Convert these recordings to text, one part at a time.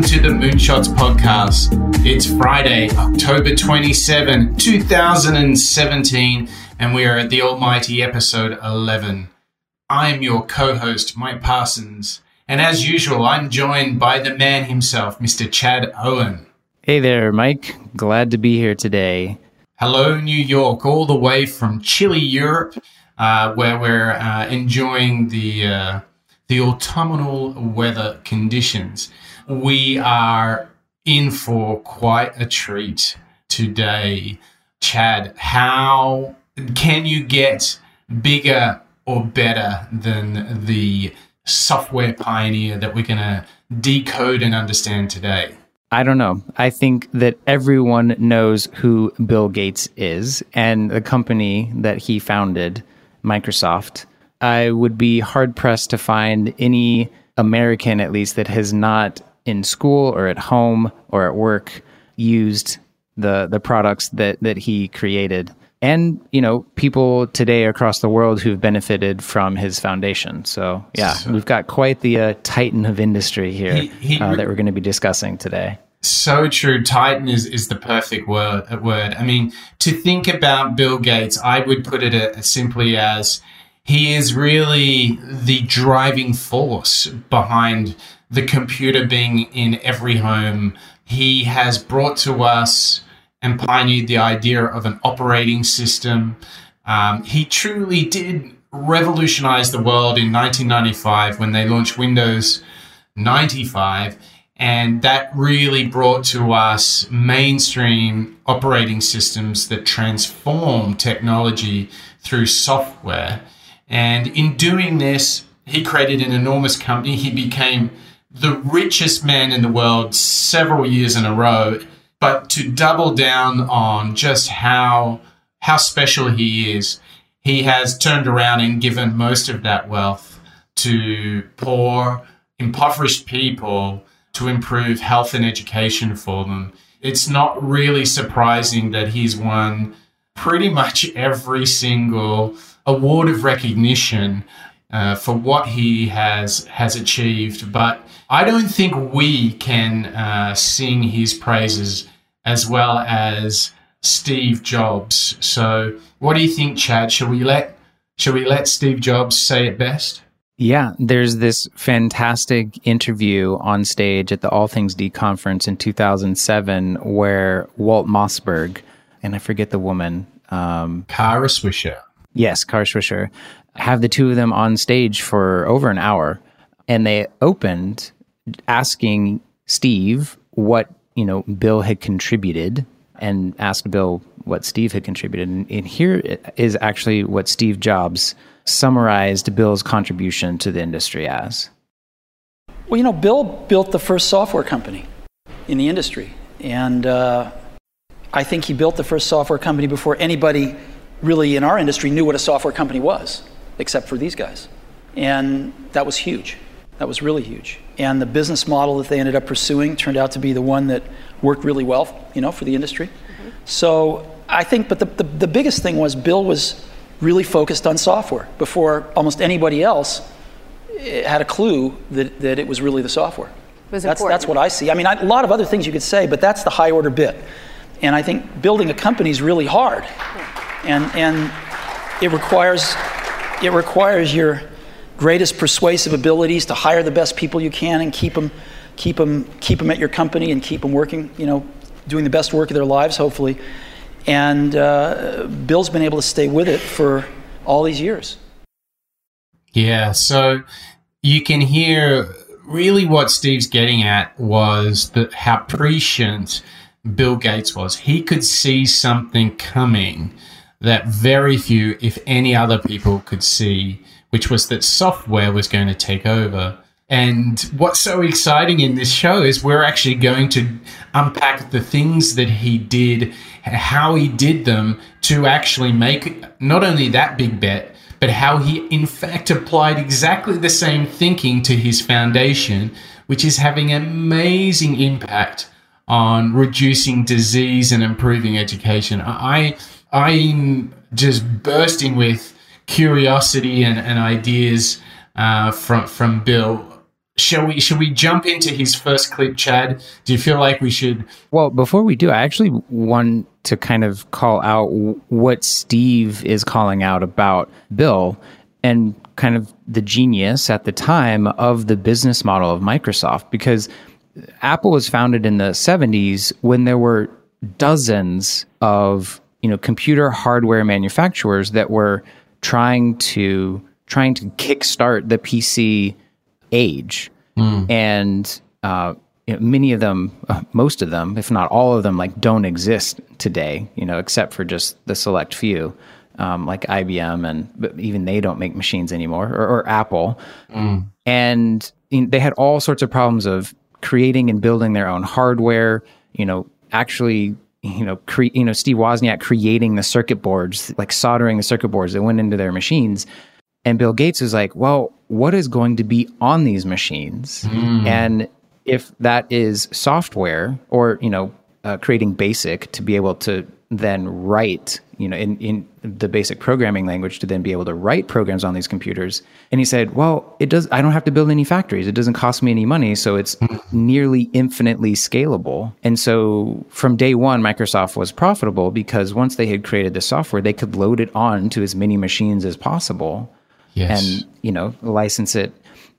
welcome to the Moonshots podcast. It's Friday, October 27, 2017, and we are at the almighty episode 11. I am your co host, Mike Parsons, and as usual, I'm joined by the man himself, Mr. Chad Owen. Hey there, Mike. Glad to be here today. Hello, New York, all the way from chilly Europe, uh, where we're uh, enjoying the. Uh, the autumnal weather conditions. We are in for quite a treat today. Chad, how can you get bigger or better than the software pioneer that we're going to decode and understand today? I don't know. I think that everyone knows who Bill Gates is and the company that he founded, Microsoft. I would be hard pressed to find any American, at least, that has not in school or at home or at work used the the products that that he created. And you know, people today across the world who've benefited from his foundation. So yeah, so, we've got quite the uh, titan of industry here he, he, uh, that we're going to be discussing today. So true. Titan is, is the perfect word. Word. I mean, to think about Bill Gates, I would put it as simply as he is really the driving force behind the computer being in every home. He has brought to us and pioneered the idea of an operating system. Um, he truly did revolutionize the world in 1995 when they launched Windows 95. And that really brought to us mainstream operating systems that transform technology through software. And in doing this, he created an enormous company. He became the richest man in the world several years in a row. But to double down on just how how special he is, he has turned around and given most of that wealth to poor, impoverished people to improve health and education for them. It's not really surprising that he's won pretty much every single award of recognition uh, for what he has has achieved. But I don't think we can uh, sing his praises as well as Steve Jobs. So, what do you think, Chad? Shall we let shall we let Steve Jobs say it best? Yeah, there's this fantastic interview on stage at the All Things D conference in 2007 where Walt Mossberg, and I forget the woman, um, Kara Swisher. Yes, Kara Swisher. Have the two of them on stage for over an hour, and they opened asking Steve what you know Bill had contributed, and asked Bill what Steve had contributed. And, and here is actually what Steve Jobs summarized Bill's contribution to the industry as. Well, you know, Bill built the first software company in the industry, and uh, I think he built the first software company before anybody really in our industry knew what a software company was, except for these guys. And that was huge. That was really huge. And the business model that they ended up pursuing turned out to be the one that worked really well, you know, for the industry. Mm-hmm. So I think, but the, the, the biggest thing was Bill was really focused on software before almost anybody else eh, had a clue that, that it was really the software. that's, that's what I see. I mean, I, a lot of other things you could say, but that's the high order bit. And I think building a company is really hard. And, and it, requires, it requires your greatest persuasive abilities to hire the best people you can and keep them, keep them, keep them at your company and keep them working, you know, doing the best work of their lives, hopefully. And uh, Bill's been able to stay with it for all these years. Yeah, so you can hear really what Steve's getting at was that how prescient Bill Gates was. He could see something coming that very few, if any other people could see, which was that software was going to take over. And what's so exciting in this show is we're actually going to unpack the things that he did, how he did them to actually make not only that big bet, but how he in fact applied exactly the same thinking to his foundation, which is having amazing impact on reducing disease and improving education. I I'm just bursting with curiosity and, and ideas uh, from from Bill. shall we should we jump into his first clip, Chad? Do you feel like we should? Well, before we do, I actually want to kind of call out what Steve is calling out about Bill and kind of the genius at the time of the business model of Microsoft because Apple was founded in the 70s when there were dozens of you know computer hardware manufacturers that were trying to trying to kickstart the PC age, mm. and uh, you know, many of them, uh, most of them, if not all of them, like don't exist today. You know, except for just the select few. Um, like IBM, and even they don't make machines anymore, or, or Apple. Mm. And you know, they had all sorts of problems of creating and building their own hardware. You know, actually you know, cre- you know, Steve Wozniak creating the circuit boards, like soldering the circuit boards that went into their machines. And Bill Gates is like, well, what is going to be on these machines? Mm. And if that is software or, you know, uh, creating BASIC to be able to then write, you know, in, in the basic programming language to then be able to write programs on these computers. And he said, well, it does, I don't have to build any factories. It doesn't cost me any money. So it's hmm. nearly infinitely scalable. And so from day one, Microsoft was profitable because once they had created the software, they could load it on to as many machines as possible yes. and, you know, license it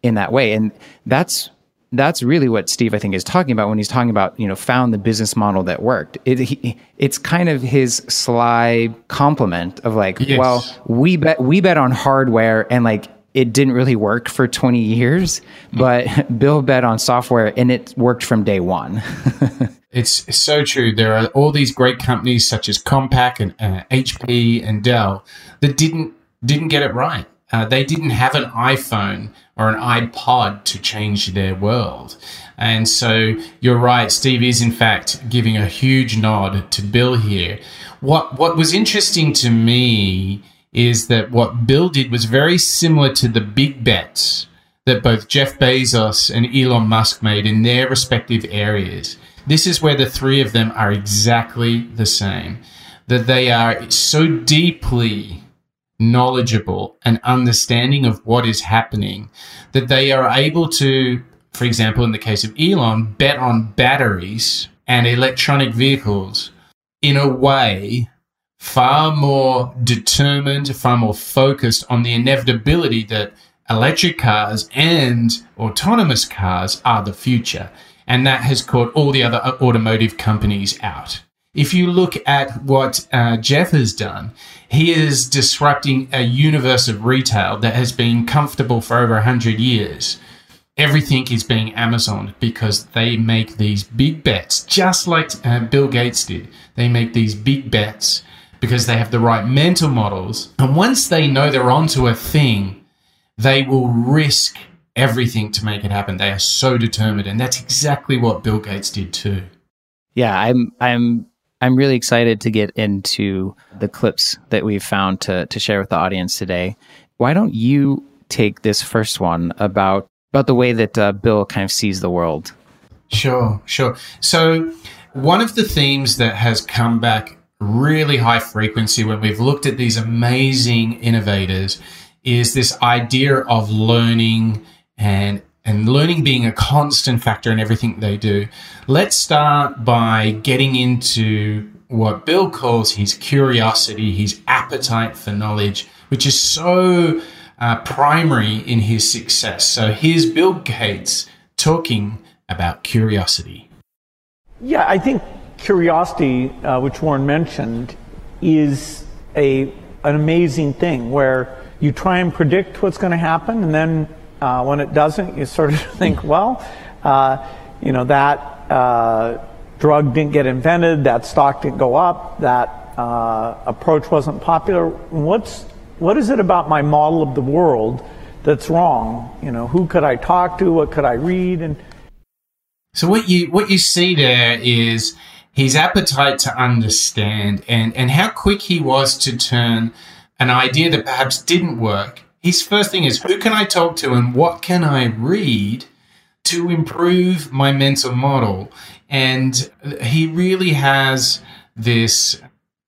in that way. And that's that's really what Steve I think is talking about when he's talking about you know found the business model that worked. It, he, it's kind of his sly compliment of like, yes. well, we bet we bet on hardware and like it didn't really work for 20 years, but Bill bet on software and it worked from day one. it's, so true. There are all these great companies such as Compaq and uh, HP and Dell that didn't didn't get it right. Uh, they didn't have an iPhone or an iPod to change their world. And so you're right, Steve is in fact giving a huge nod to Bill here. What what was interesting to me is that what Bill did was very similar to the big bets that both Jeff Bezos and Elon Musk made in their respective areas. This is where the three of them are exactly the same. That they are so deeply knowledgeable and understanding of what is happening that they are able to, for example, in the case of Elon, bet on batteries and electronic vehicles in a way far more determined, far more focused on the inevitability that electric cars and autonomous cars are the future. And that has caught all the other automotive companies out. If you look at what uh, Jeff has done, he is disrupting a universe of retail that has been comfortable for over 100 years. Everything is being Amazon because they make these big bets, just like uh, Bill Gates did. They make these big bets because they have the right mental models. And once they know they're onto a thing, they will risk everything to make it happen. They are so determined. And that's exactly what Bill Gates did too. Yeah, I'm I'm I'm really excited to get into the clips that we've found to, to share with the audience today. Why don't you take this first one about about the way that uh, Bill kind of sees the world? Sure, sure. So one of the themes that has come back really high frequency when we've looked at these amazing innovators is this idea of learning and and learning being a constant factor in everything they do. Let's start by getting into what Bill calls his curiosity, his appetite for knowledge, which is so uh, primary in his success. So here's Bill Gates talking about curiosity. Yeah, I think curiosity, uh, which Warren mentioned, is a an amazing thing where you try and predict what's going to happen and then uh, when it doesn't, you sort of think, well, uh, you know, that uh, drug didn't get invented, that stock didn't go up, that uh, approach wasn't popular. What's what is it about my model of the world that's wrong? You know, who could I talk to? What could I read? And so what you what you see there is his appetite to understand and and how quick he was to turn an idea that perhaps didn't work his first thing is who can I talk to and what can I read to improve my mental model? And he really has this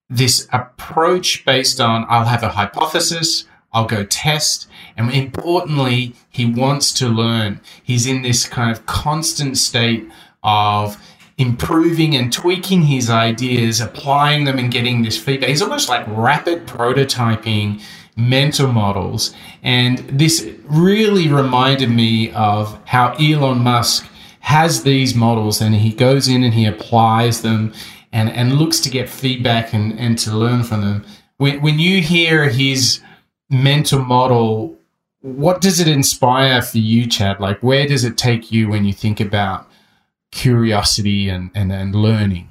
this approach based on I'll have a hypothesis, I'll go test. And importantly, he wants to learn. He's in this kind of constant state of improving and tweaking his ideas, applying them and getting this feedback. He's almost like rapid prototyping mental models. And this really reminded me of how Elon Musk has these models and he goes in and he applies them and, and looks to get feedback and, and to learn from them. When, when you hear his mental model, what does it inspire for you, Chad? Like, where does it take you when you think about curiosity and, and, and learning?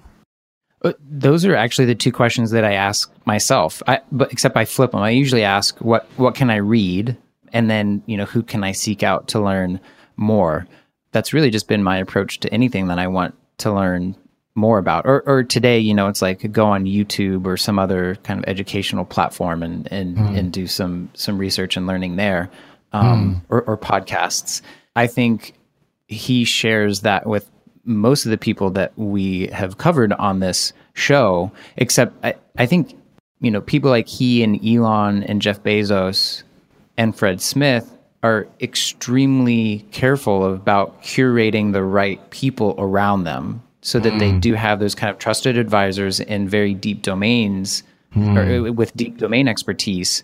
Uh, those are actually the two questions that I ask myself. I, but except I flip them. I usually ask what what can I read, and then you know who can I seek out to learn more. That's really just been my approach to anything that I want to learn more about. Or, or today, you know, it's like go on YouTube or some other kind of educational platform and and, mm. and do some some research and learning there, um, mm. or, or podcasts. I think he shares that with most of the people that we have covered on this show, except I, I think, you know, people like he and Elon and Jeff Bezos and Fred Smith are extremely careful about curating the right people around them so that mm. they do have those kind of trusted advisors in very deep domains mm. or with deep domain expertise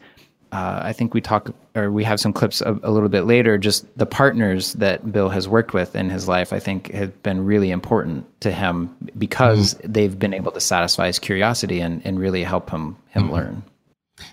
uh, I think we talk or we have some clips a, a, little bit later. Just the partners that Bill has worked with in his life, I think, have been really important to him because mm-hmm. they've been able to satisfy his curiosity and, and really help him him mm-hmm. learn.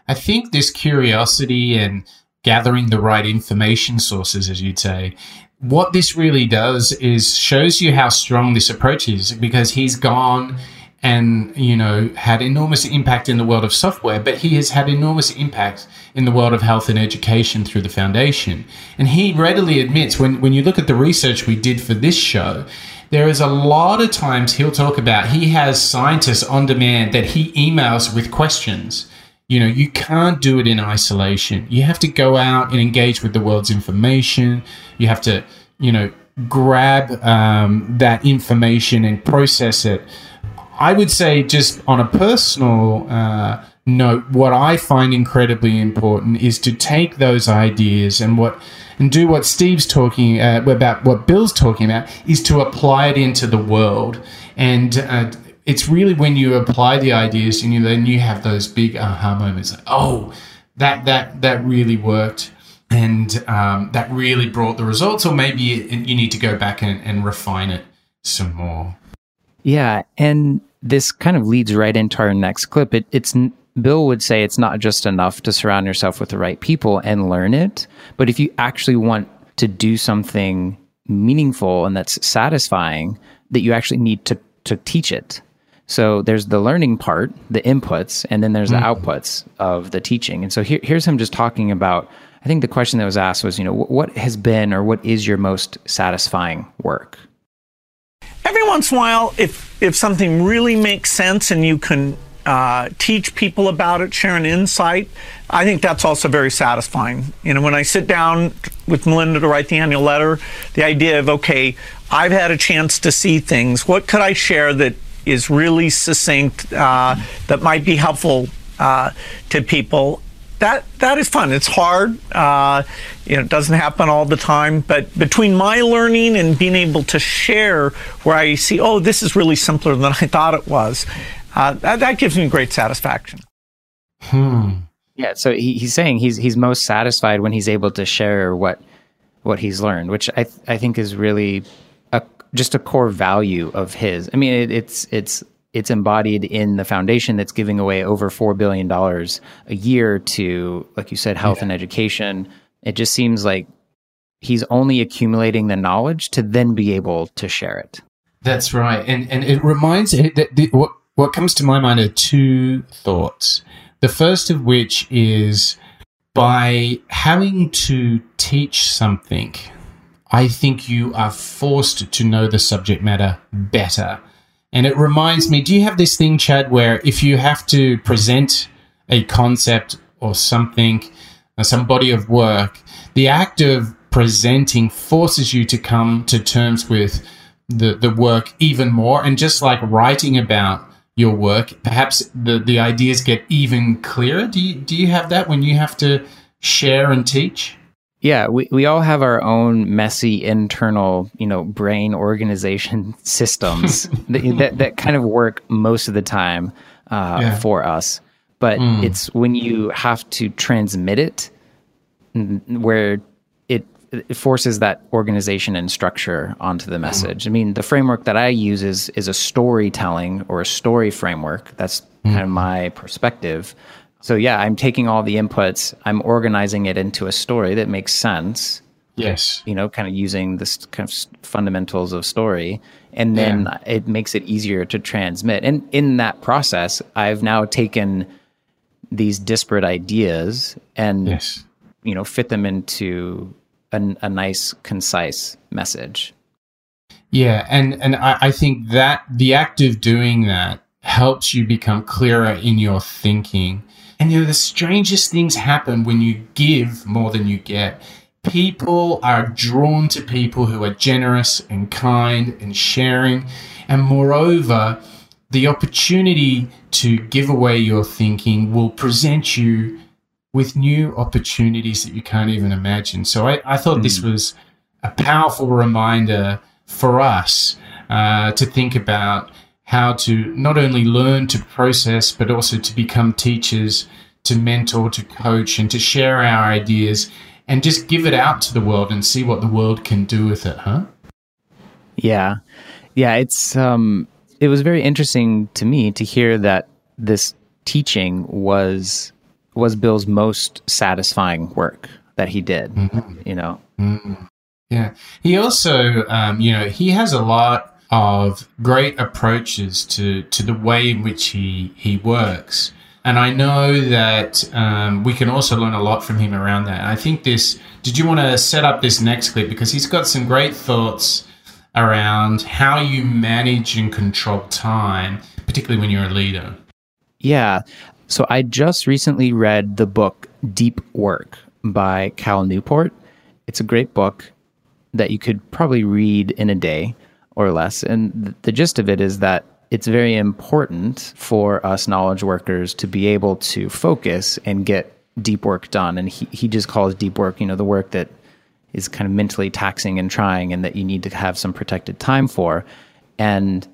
I think this curiosity and gathering the right information sources, as you'd say, what this really does is shows you how strong this approach is because he's gone and you know had enormous impact in the world of software but he has had enormous impact in the world of health and education through the foundation. And he readily admits when, when you look at the research we did for this show there is a lot of times he'll talk about he has scientists on demand that he emails with questions. You know you can't do it in isolation. You have to go out and engage with the world's information. You have to you know grab um, that information and process it I would say, just on a personal uh, note, what I find incredibly important is to take those ideas and what and do what Steve's talking uh, about, what Bill's talking about, is to apply it into the world. And uh, it's really when you apply the ideas and you then you have those big aha moments. Like, oh, that that that really worked. And um, that really brought the results, or maybe you need to go back and, and refine it some more. Yeah, and this kind of leads right into our next clip. It, it's Bill would say it's not just enough to surround yourself with the right people and learn it, but if you actually want to do something meaningful and that's satisfying, that you actually need to to teach it. So there's the learning part, the inputs, and then there's the mm. outputs of the teaching. And so here, here's him just talking about. I think the question that was asked was, you know, what has been or what is your most satisfying work? Every once in a while, if if something really makes sense and you can uh, teach people about it, share an insight, I think that's also very satisfying. You know, when I sit down with Melinda to write the annual letter, the idea of okay, I've had a chance to see things. What could I share that is really succinct, uh, that might be helpful uh, to people? That that is fun. It's hard. Uh, you know, it doesn't happen all the time. But between my learning and being able to share, where I see, oh, this is really simpler than I thought it was, uh, that, that, gives me great satisfaction. Hmm. Yeah. So he, he's saying he's he's most satisfied when he's able to share what what he's learned, which I I think is really a just a core value of his. I mean, it, it's it's it's embodied in the foundation that's giving away over $4 billion a year to, like you said, health yeah. and education. It just seems like he's only accumulating the knowledge to then be able to share it. That's right. And, and it reminds that what, what comes to my mind are two thoughts. The first of which is by having to teach something, I think you are forced to know the subject matter better and it reminds me do you have this thing, Chad, where if you have to present a concept or something, or some body of work, the act of presenting forces you to come to terms with the, the work even more. And just like writing about your work, perhaps the, the ideas get even clearer. Do you, do you have that when you have to share and teach? Yeah, we, we all have our own messy internal, you know, brain organization systems that, that, that kind of work most of the time uh, yeah. for us. But mm. it's when you have to transmit it where it, it forces that organization and structure onto the message. Mm. I mean, the framework that I use is is a storytelling or a story framework. That's mm. kind of my perspective. So yeah, I'm taking all the inputs, I'm organizing it into a story that makes sense. Yes. You know, kind of using this kind of fundamentals of story. And then yeah. it makes it easier to transmit. And in that process, I've now taken these disparate ideas and, yes. you know, fit them into a, a nice, concise message. Yeah. And, and I, I think that the act of doing that helps you become clearer in your thinking and you know, the strangest things happen when you give more than you get. People are drawn to people who are generous and kind and sharing. And moreover, the opportunity to give away your thinking will present you with new opportunities that you can't even imagine. So I, I thought mm. this hmm. was a powerful reminder for us uh, to think about how to not only learn to process, but also to become teachers, to mentor, to coach, and to share our ideas and just give it out to the world and see what the world can do with it, huh? Yeah. Yeah, it's um it was very interesting to me to hear that this teaching was was Bill's most satisfying work that he did, mm-hmm. you know. Mm-hmm. Yeah. He also um, you know, he has a lot of great approaches to, to the way in which he, he works. And I know that um, we can also learn a lot from him around that. I think this, did you want to set up this next clip? Because he's got some great thoughts around how you manage and control time, particularly when you're a leader. Yeah. So I just recently read the book Deep Work by Cal Newport. It's a great book that you could probably read in a day or less. And the gist of it is that it's very important for us knowledge workers to be able to focus and get deep work done. And he, he just calls deep work, you know, the work that is kind of mentally taxing and trying and that you need to have some protected time for. And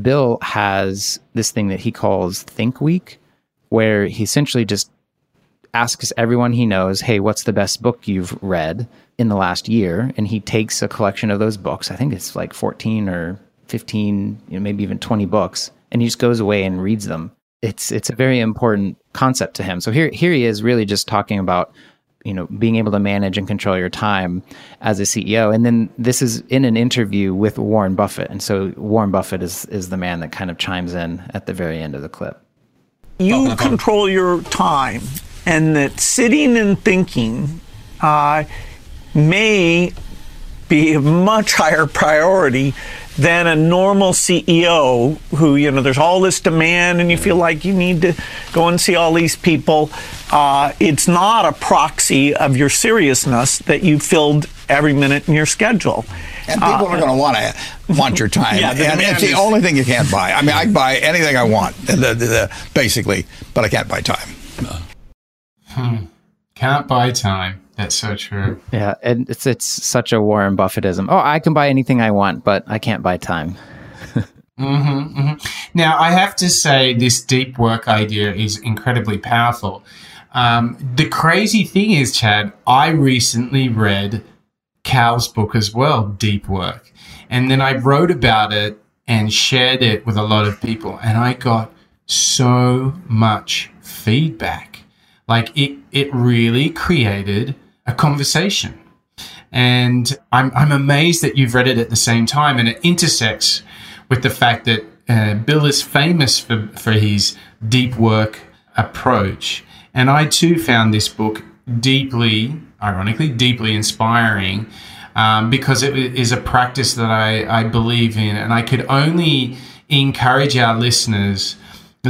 Bill has this thing that he calls Think Week, where he essentially just asks everyone he knows, Hey, what's the best book you've read? in the last year, and he takes a collection of those books. I think it's like 14 or 15, you know, maybe even 20 books, and he just goes away and reads them. It's it's a very important concept to him. So here here he is really just talking about you know being able to manage and control your time as a CEO and then this is in an interview with Warren Buffett and so Warren Buffett is is the man that kind of chimes in at the very end of the clip you control your time and that sitting and thinking uh, may be a much higher priority than a normal CEO who, you know, there's all this demand and you feel like you need to go and see all these people. Uh, it's not a proxy of your seriousness that you filled every minute in your schedule. And people uh, are going to want to want your time. yeah, and it's the only thing you can't buy. I mean, I buy anything I want, the, the, the, basically, but I can't buy time. Hmm. Can't buy time. That's so true. Yeah, and it's it's such a Warren Buffettism. Oh, I can buy anything I want, but I can't buy time. mm-hmm, mm-hmm. Now, I have to say, this deep work idea is incredibly powerful. Um, the crazy thing is, Chad, I recently read Cal's book as well, Deep Work, and then I wrote about it and shared it with a lot of people, and I got so much feedback. Like it, it really created a conversation. And I'm, I'm amazed that you've read it at the same time and it intersects with the fact that uh, Bill is famous for, for his deep work approach. And I too found this book deeply, ironically, deeply inspiring um, because it is a practice that I, I believe in. And I could only encourage our listeners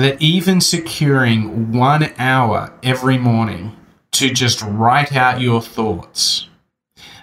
that even securing one hour every morning to just write out your thoughts.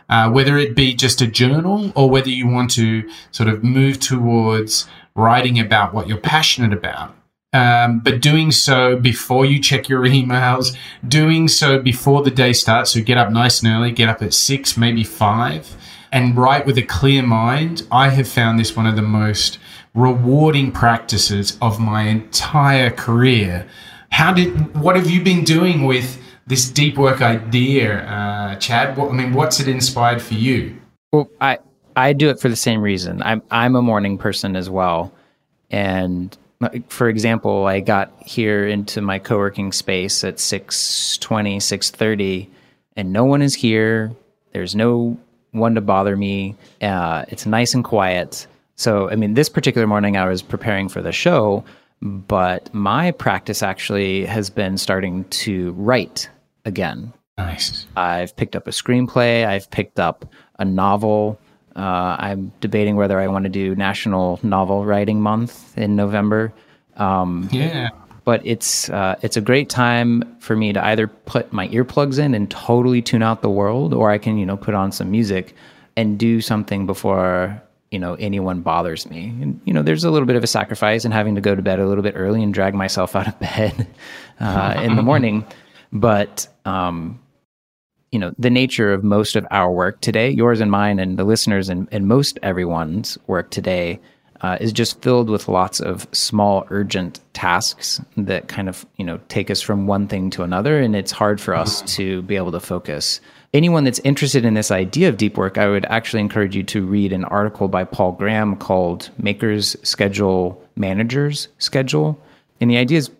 Uh, whether it be just a journal or whether you want to sort of move towards writing about what you're passionate about, Um, but doing so before you check your emails, doing so before the day starts. So get up nice and early, get up at six, maybe five, and write with a clear mind. I have found this one of the most rewarding practices of my entire career. How did, what have you been doing with this deep work idea, uh, Chad? What, I mean, what's it inspired for you? Well, I, I do it for the same reason. I'm, I'm a morning person as well. And for example, I got here into my co-working space at 6:20, 6:30 and no one is here. There's no one to bother me. Uh, it's nice and quiet. So, I mean, this particular morning I was preparing for the show, but my practice actually has been starting to write again. Nice. I've picked up a screenplay, I've picked up a novel. Uh, I'm debating whether I want to do National Novel Writing Month in November. Um, yeah. But it's uh, it's a great time for me to either put my earplugs in and totally tune out the world, or I can you know put on some music and do something before you know anyone bothers me. And you know, there's a little bit of a sacrifice in having to go to bed a little bit early and drag myself out of bed uh, in the morning, but um, you know the nature of most of our work today yours and mine and the listeners and, and most everyone's work today uh, is just filled with lots of small urgent tasks that kind of you know take us from one thing to another. And it's hard for us to be able to focus anyone that's interested in this idea of deep work i would actually encourage you to read an article by paul graham called makers schedule managers schedule and the idea is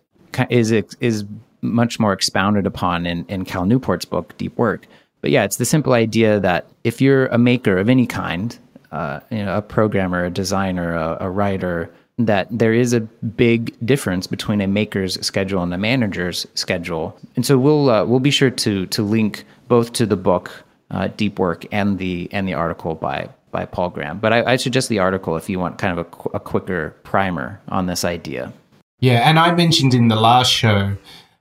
is is much more expounded upon in, in Cal Newport's book, Deep Work. But yeah, it's the simple idea that if you're a maker of any kind, uh, you know, a programmer, a designer, a, a, writer, that there is a big difference between a maker's schedule and a manager's schedule. And so we'll uh, we'll be sure to to link both to the book uh, Deep Work and the and the article by by Paul Graham. But I, I suggest the article if you want kind of a, a quicker primer on this idea. Yeah, and I mentioned in the last show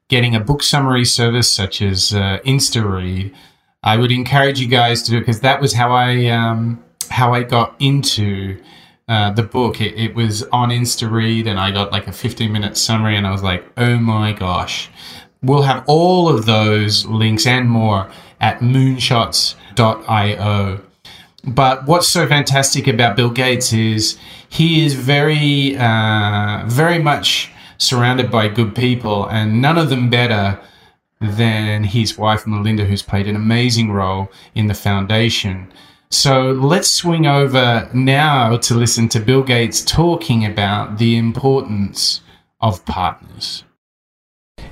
getting a book summary service such as uh, InstaRead, I would encourage you guys to do it because that was how I um, how I got into uh, the book. It, it, was on InstaRead, and I got like a 15 minute summary, and I was like, oh my gosh. We'll have all of those links and more at moonshots.io. But what's so fantastic about Bill Gates is he is very, uh, very much surrounded by good people, and none of them better than his wife Melinda, who's played an amazing role in the foundation. So let's swing over now to listen to Bill Gates talking about the importance of partners.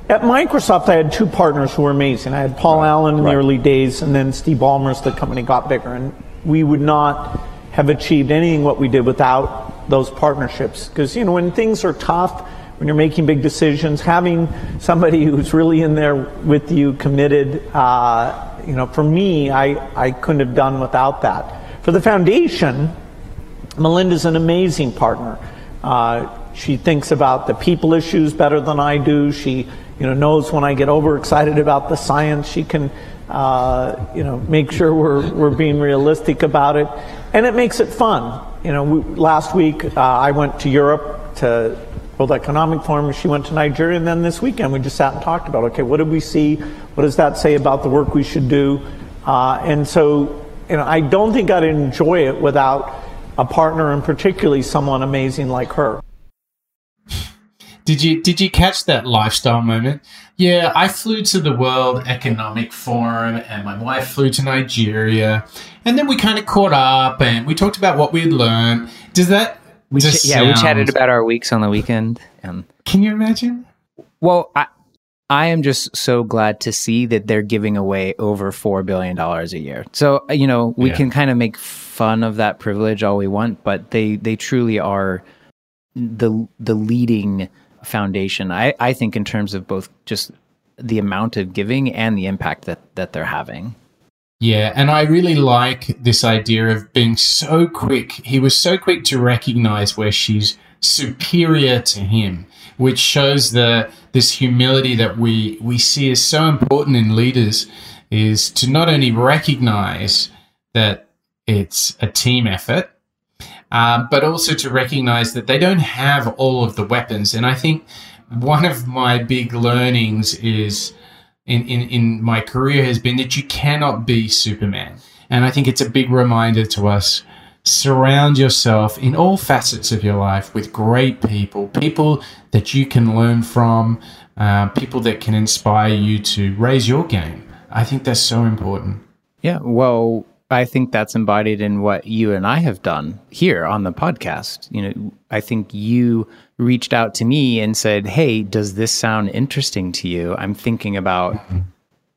At Microsoft, I had two partners who were amazing. I had Paul Allen in right. the early days, and then Steve Ballmer as the company got bigger. And we would not have achieved anything what we did without those partnerships. Because, you know, when things are tough, when you're making big decisions, having somebody who's really in there with you, committed, uh, you know, for me, I, I couldn't have done without that. For the foundation, Melinda's an amazing partner. Uh, she thinks about the people issues better than I do. She, you know, knows when I get overexcited about the science. She can, uh, you know, make sure we're we're being realistic about it, and it makes it fun. You know, we, last week uh, I went to Europe to World Economic Forum. She went to Nigeria, and then this weekend we just sat and talked about, okay, what did we see? What does that say about the work we should do? Uh, and so, you know, I don't think I'd enjoy it without a partner, and particularly someone amazing like her. Did you did you catch that lifestyle moment? Yeah, I flew to the World Economic Forum and my wife flew to Nigeria. And then we kind of caught up and we talked about what we'd learned. Does that we ch- yeah, we chatted about our weeks on the weekend. And can you imagine? Well, I I am just so glad to see that they're giving away over four billion dollars a year. So uh, you know we yeah. can kind of make fun of that privilege all we want, but they they truly are the the leading foundation. I I think in terms of both just the amount of giving and the impact that that they're having. Yeah, and I really like this idea of being so quick. He was so quick to recognize where she's superior to him, which shows the this humility that we we see is so important in leaders is to not only recognize that it's a team effort, um, but also to recognize that they don't have all of the weapons. And I think one of my big learnings is in, in, in my career has been that you cannot be Superman. And I think it's a big reminder to us surround yourself in all facets of your life with great people, people that you can learn from, uh, people that can inspire you to raise your game. I think that's so important. Yeah. Well, I think that's embodied in what you and I have done here on the podcast. You know, I think you reached out to me and said, "Hey, does this sound interesting to you? I'm thinking about mm-hmm.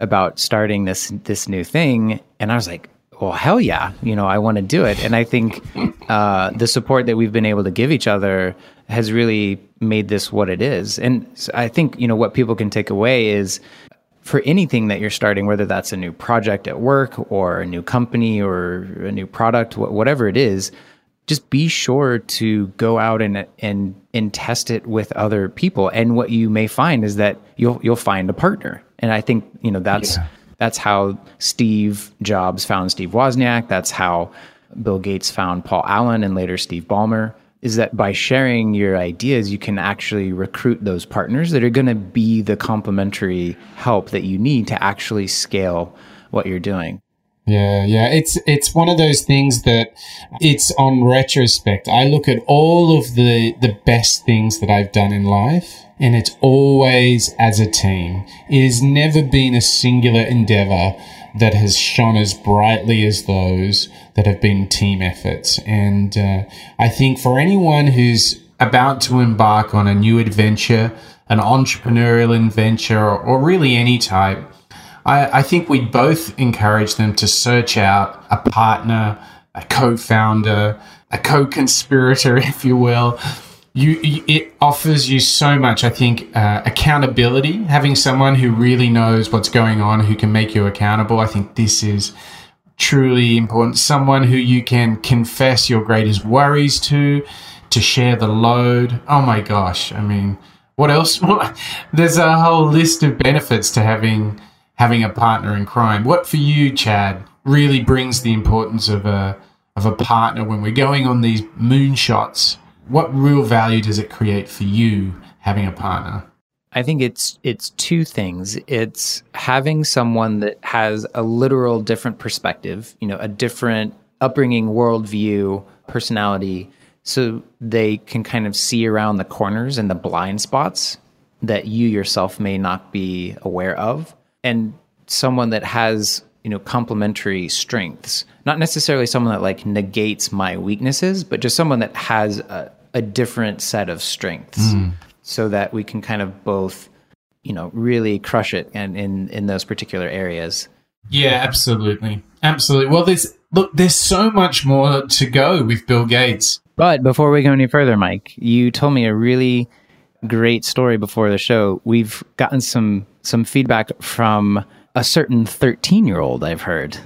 about starting this this new thing." And I was like, well, hell yeah, you know, I want to do it. And I think uh, the support that we've been able to give each other has really made this what it is. And I think, you know, what people can take away is for anything that you're starting, whether that's a new project at work or a new company or a new product, whatever it is, just be sure to go out and and and test it with other people. And what you may find is that you'll you'll find a partner. And I think you know that's yeah. that's how Steve Jobs found Steve Wozniak. That's how Bill Gates found Paul Allen and later Steve Ballmer is that by sharing your ideas, you can actually recruit those partners that are going to be the complementary help that you need to actually scale what you're doing. Yeah, yeah. It's it's one of those things that it's on retrospect. I look at all of the the best things that I've done in life and it's always as a team. It has never been a singular endeavor that has shone as brightly as those that have been team efforts. And uh, I think for anyone who's about to embark on a new adventure, an entrepreneurial adventure, or, or really any type, I, I think we both encourage them to search out a partner, a co founder, a co conspirator, if you will, you it offers you so much i think uh, accountability. Having someone who really knows what's going on who can make you accountable i think this is truly important. Someone who you can confess your greatest worries to to share the load. Oh my gosh i mean what else? There's a whole list of benefits to having having a partner in crime what for you chad really brings the importance of a of a partner when we're going on these moonshots what real value does it create for you having a partner? I think it's it's two things. It's having someone that has a literal different perspective, you know, a different upbringing, worldview, personality, so they can kind of see around the corners and the blind spots that you yourself may not be aware of. And someone that has you know complementary strengths. Not necessarily someone that like negates my weaknesses but just someone that has a, a different set of strengths mm. so that we can kind of both you know really crush it and in in those particular areas. Yeah absolutely. Absolutely. Well there's look there's so much more to go with bill gates. But before we go any further mike you told me a really great story before the show. We've gotten some some feedback from a certain 13 year old, I've heard.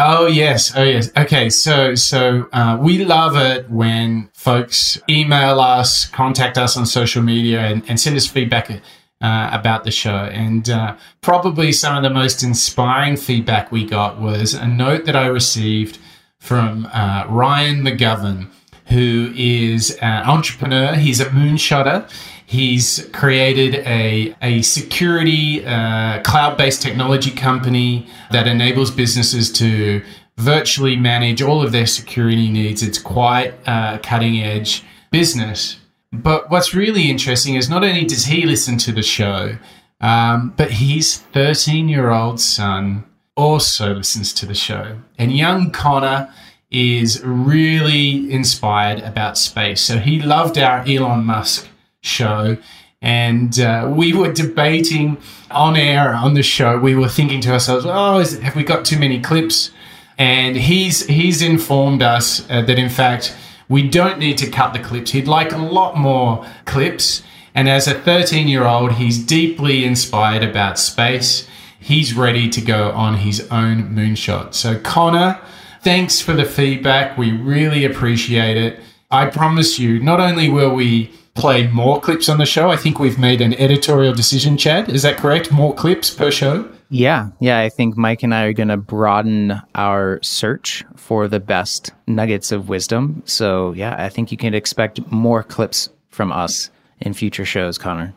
Oh yes, oh yes. Okay, so so uh, we love it when folks email us, contact us on social media, and, and send us feedback uh, about the show. And uh, probably some of the most inspiring feedback we got was a note that I received from uh, Ryan McGovern, who is an entrepreneur. He's a moonshotter. He's created a, a security uh, cloud based technology company that enables businesses to virtually manage all of their security needs. It's quite a cutting edge business. But what's really interesting is not only does he listen to the show, um, but his 13 year old son also listens to the show. And young Connor is really inspired about space. So he loved our Elon Musk show. And uh, we were debating on air on the show. We were thinking to ourselves, "Oh, it, have we got too many clips?" And he's he's informed us uh, that in fact we don't need to cut the clips. He'd like a lot more clips. And as a 13 year old, he's deeply inspired about space. He's ready to go on his own moonshot. So Connor, thanks for the feedback. We really appreciate it. I promise you, not only will we play more clips on the show. I think we've made an editorial decision, Chad. Is that correct? More clips per show? Yeah. Yeah. I think Mike and I are going to broaden our search for the best nuggets of wisdom. So, yeah, I think you can expect more clips from us in future shows, Connor.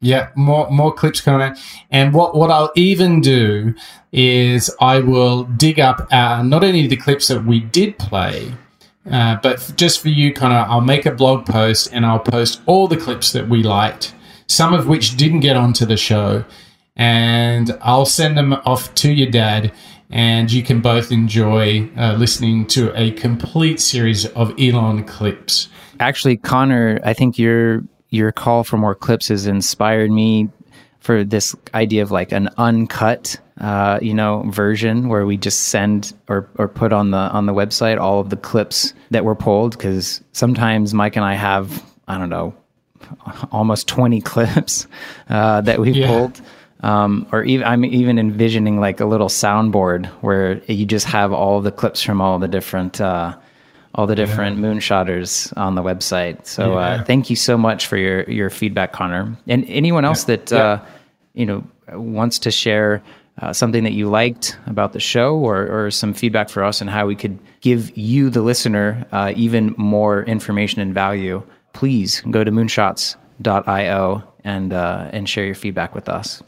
Yeah, more more clips coming out. And what what I'll even do is I will dig up uh, not only the clips that we did play, uh, but just for you, kind of, I'll make a blog post and I'll post all the clips that we liked, some of which didn't get onto the show, and I'll send them off to your dad, and you can both enjoy uh, listening to a complete series of Elon clips. Actually, Connor, I think your your call for more clips has inspired me for this idea of like an uncut uh, you know version where we just send or, or put on the on the website all of the clips that were pulled because sometimes Mike and I have I don't know almost 20 clips uh, that we've yeah. pulled um, or even I'm even envisioning like a little soundboard where you just have all the clips from all the different uh, all the different yeah. moonshotters on the website. So uh, yeah. uh, thank you so much for your your feedback, Connor, and anyone else that uh, you know wants to share uh, something that you liked about the show or, or some feedback for us and how we could give you, the listener, uh, even more information and value, please go to moonshots.io and, uh, and share your feedback with us.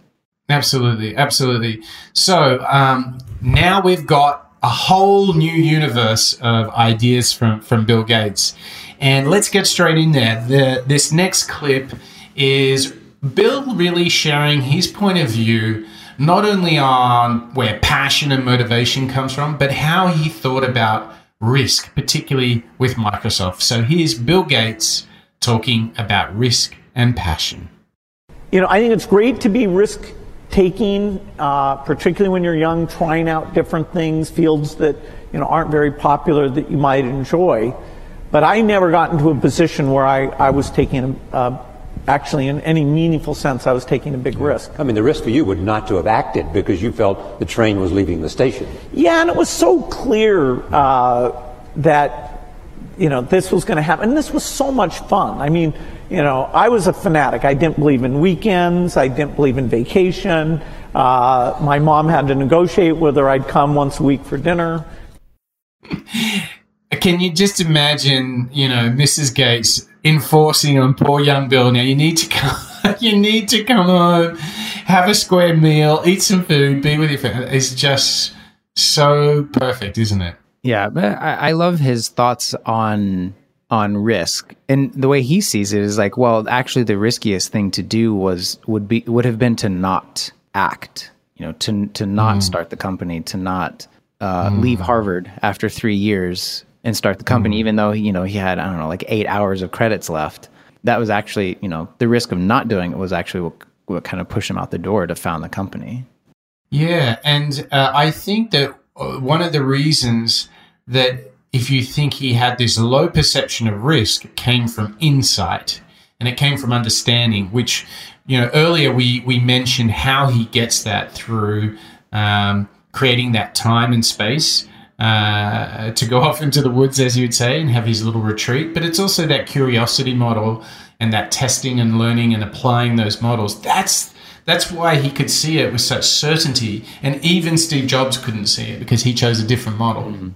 Absolutely. Absolutely. So um, now we've got a whole new universe of ideas from, from Bill Gates. And let's get straight in there. The, this next clip is Bill really sharing his point of view not only on where passion and motivation comes from, but how he thought about risk, particularly with Microsoft. So here's Bill Gates talking about risk and passion. You know, I think it's great to be risk taking, uh, particularly when you're young, trying out different things, fields that you know aren't very popular that you might enjoy. But I never got into a position where I, I was taking a, a actually, in any meaningful sense, I was taking a big risk. I mean, the risk for you would not to have acted because you felt the train was leaving the station. Yeah, and it was so clear uh, that, you know, this was going to happen. And this was so much fun. I mean, you know, I was a fanatic. I didn't believe in weekends. I didn't believe in vacation. Uh, my mom had to negotiate whether I'd come once a week for dinner. Can you just imagine, you know, Mrs. Gates enforcing on poor young Bill. Now you need to come, you need to come home, have a square meal, eat some food, be with your family. It's just so perfect, isn't it? Yeah, but I, I love his thoughts on on risk and the way he sees it is like well actually the riskiest thing to do was would be would have been to not act you know to to not mm. start the company to not uh, mm. leave harvard after three years and start the company, mm even though you know he had I don't know like eight hours of credits left. That was actually you know the risk of not doing it was actually what, what kind of pushed him out the door to found the company. Yeah, and uh, I think that uh, one of the reasons that if you think he had this low perception of risk came from insight and it came from understanding, which you know earlier we we mentioned how he gets that through um, creating that time and space uh, to go off into the woods, as you'd say, and have his little retreat. But it's also that curiosity model and that testing and learning and applying those models. That's that's why he could see it with such certainty, and even Steve Jobs couldn't see it because he chose a different model. Mm-hmm.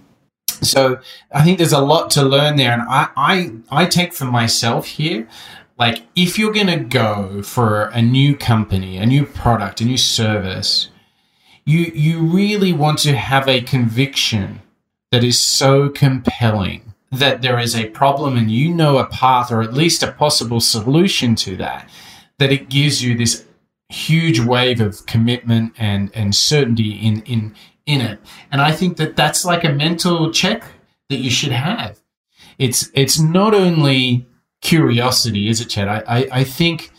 So I think there's a lot to learn there, and I I, I take for myself here. Like, if you're going to go for a new company, a new product, a new service, you you really want to have a conviction that is so compelling that there is a problem and you know a path or at least a possible solution to that that it gives you this huge wave of commitment and and certainty in in in it. And i think that that's like a mental check that you should have. It's it's not only curiosity is it chad? I i, I think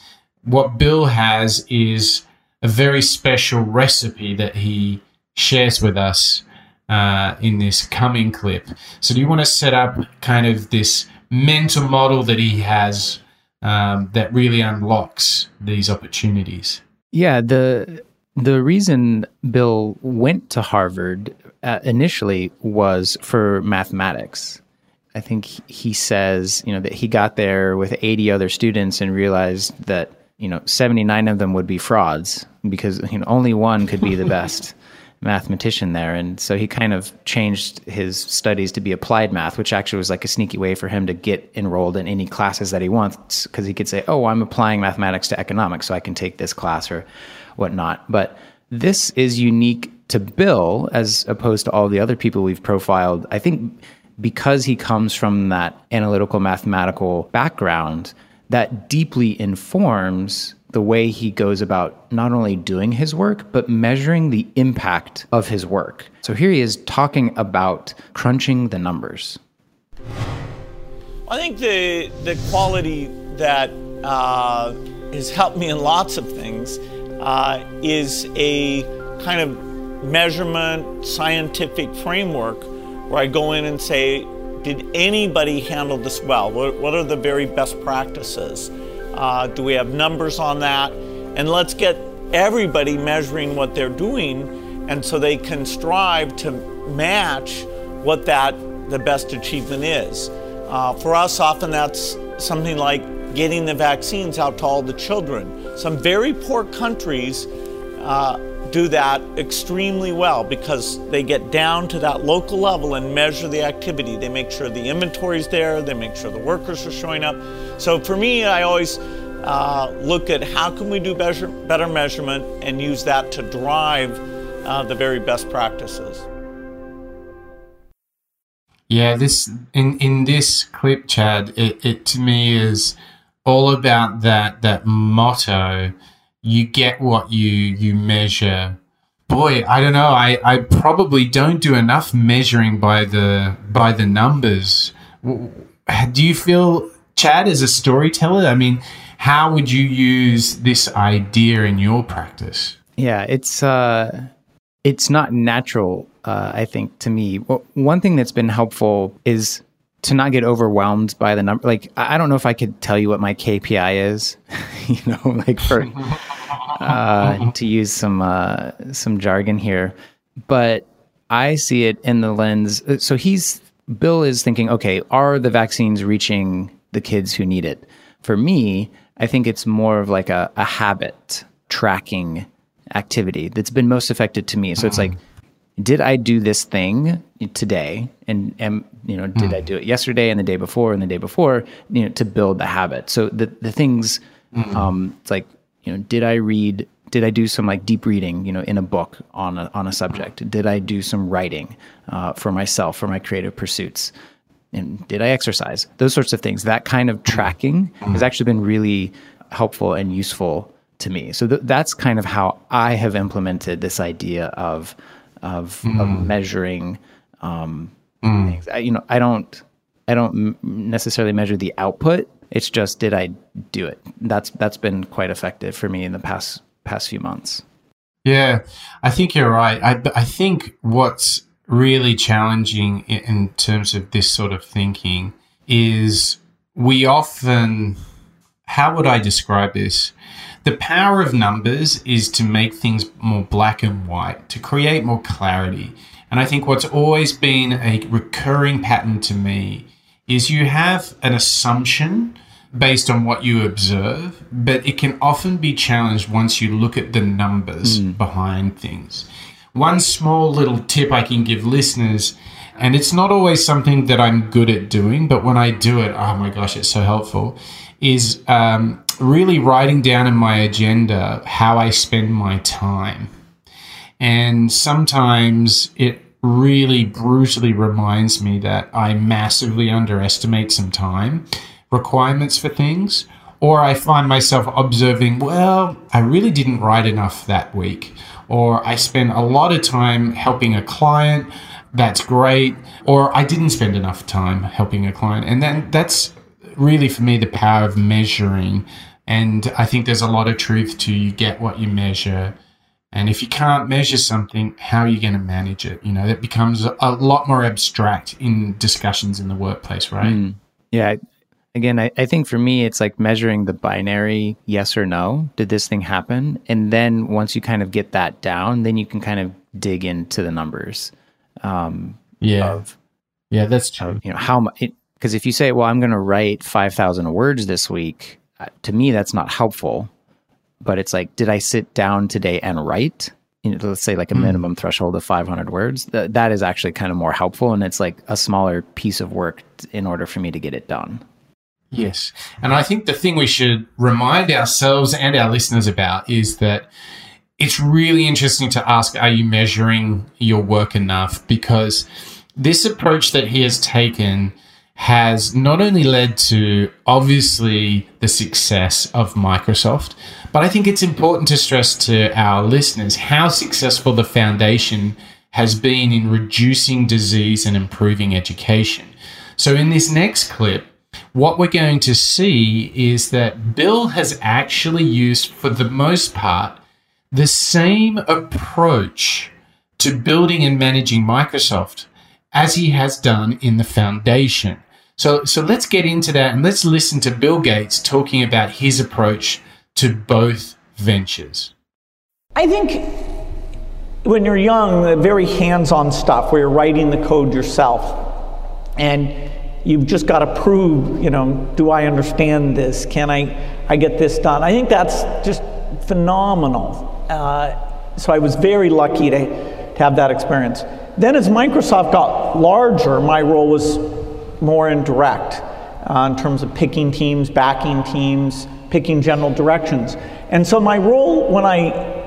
what bill has is a very special recipe that he shares with us uh, in this coming clip. So, do you want to set up kind of this mental model that he has um, that really unlocks these opportunities? Yeah, the the reason Bill went to Harvard uh, initially was for mathematics. I think he says, you know, that he got there with 80 other students and realized that you know 79 of them would be frauds because you know only one could be the best mathematician there. And so he kind of changed his studies to be applied math, which actually was like a sneaky way for him to get enrolled in any classes that he wants because he could say, oh, I'm applying mathematics to economics, so I can take this class or whatnot. But this is unique to Bill as opposed to all the other people we've profiled. I think because he comes from that analytical mathematical background, that deeply informs the way he goes about not only doing his work, but measuring the impact of his work. So here he is talking about crunching the numbers. I think the, the quality that uh, has helped me in lots of things uh, is a kind of measurement scientific framework where I go in and say, did anybody handle this well? What, what are the very best practices? Uh, do we have numbers on that? And let's get everybody measuring what they're doing, and so they can strive to match what that the best achievement is. Uh, for us, often that's something like getting the vaccines out to all the children. Some very poor countries uh, do that extremely well because they get down to that local level and measure the activity. They make sure the inventory is there, they make sure the workers are showing up. So for me, I always uh, look at how can we do better, better measurement and use that to drive uh, the very best practices. Yeah, this in in this clip, Chad, it, it to me is all about that that motto you get what you you measure. Boy, I don't know. I, I probably don't do enough measuring by the by the numbers. Do you feel Chad as a storyteller? I mean, how would you use this idea in your practice? Yeah, it's uh it's not natural uh, I think to me. Well, one thing that's been helpful is to not get overwhelmed by the number. Like, I don't know if I could tell you what my KPI is, you know, like for uh, to use some uh, some jargon here, but I see it in the lens. Uh, so he's Bill is thinking, okay, are the vaccines reaching the kids who need it? For me, I think it's more of like a, a habit tracking activity that's been most effective to me. So it's like, did I do this thing today? And, and you know, did mm. I do it yesterday and the day before and the day before, you know, to build the habit? So the, the things, mm. um, it's like, you know, did I read, did I do some like deep reading, you know, in a book on a, on a subject? Did I do some writing uh, for myself, for my creative pursuits? And did I exercise? Those sorts of things. That kind of tracking has actually been really helpful and useful to me. So th- that's kind of how I have implemented this idea of, of, mm. of measuring um, mm. things. I, you know, I don't, I don't necessarily measure the output it's just did I do it? That's that's been quite effective for me in the past past few months. Yeah, I think you're right. I I think what's really challenging in terms of this sort of thinking is we often how would I describe this? The power of numbers is to make things more black and white, to create more clarity. And I think what's always been a recurring pattern to me is you have an assumption based on what you observe, but it can often be challenged once you look at the numbers mm. behind things. One small little tip I can give listeners, and it's not always something that I'm good at doing, but when I do it, oh my gosh, it's so helpful, is um, really writing down in my agenda how I spend my time. And sometimes it really brutally reminds me that I massively underestimate some time requirements for things, or I find myself observing, well, I really didn't write enough that week, or I spent a lot of time helping a client. That's great. Or I didn't spend enough time helping a client. And then that's really for me the power of measuring. And I think there's a lot of truth to you get what you measure. And if you can't measure something, how are you going to manage it? You know, that becomes a lot more abstract in discussions in the workplace, right? Mm. Yeah, again, I, I think for me, it's like measuring the binary yes or no. Did this thing happen? And then once you kind of get that down, then you can kind of dig into the numbers. Um, yeah. Of, yeah, that's true. Of, you know, how much, because if you say, well, I'm going to write 5,000 words this week, uh, to me, that's not helpful. But it's like, did I sit down today and write? you know, let's say like a minimum threshold of 500 words, th- that is actually kind of more helpful. And it's like a smaller piece of work t- in order for me to get it done. Yes. And I think the thing we should remind ourselves and our listeners about is that it's really interesting to ask are you measuring your work enough? Because this approach that he has taken has not only led to obviously the success of Microsoft, but I think it's important to stress to our listeners how successful the foundation has been in reducing disease and improving education. So, in this next clip, what we're going to see is that Bill has actually used, for the most part, the same approach to building and managing Microsoft as he has done in the foundation. So, so let's get into that and let's listen to Bill Gates talking about his approach to both ventures. I think when you're young, the very hands on stuff where you're writing the code yourself and you've just got to prove, you know, do I understand this? Can I, I get this done? I think that's just phenomenal. Uh, so I was very lucky to, to have that experience. Then as Microsoft got larger, my role was more indirect uh, in terms of picking teams, backing teams, picking general directions. And so my role when I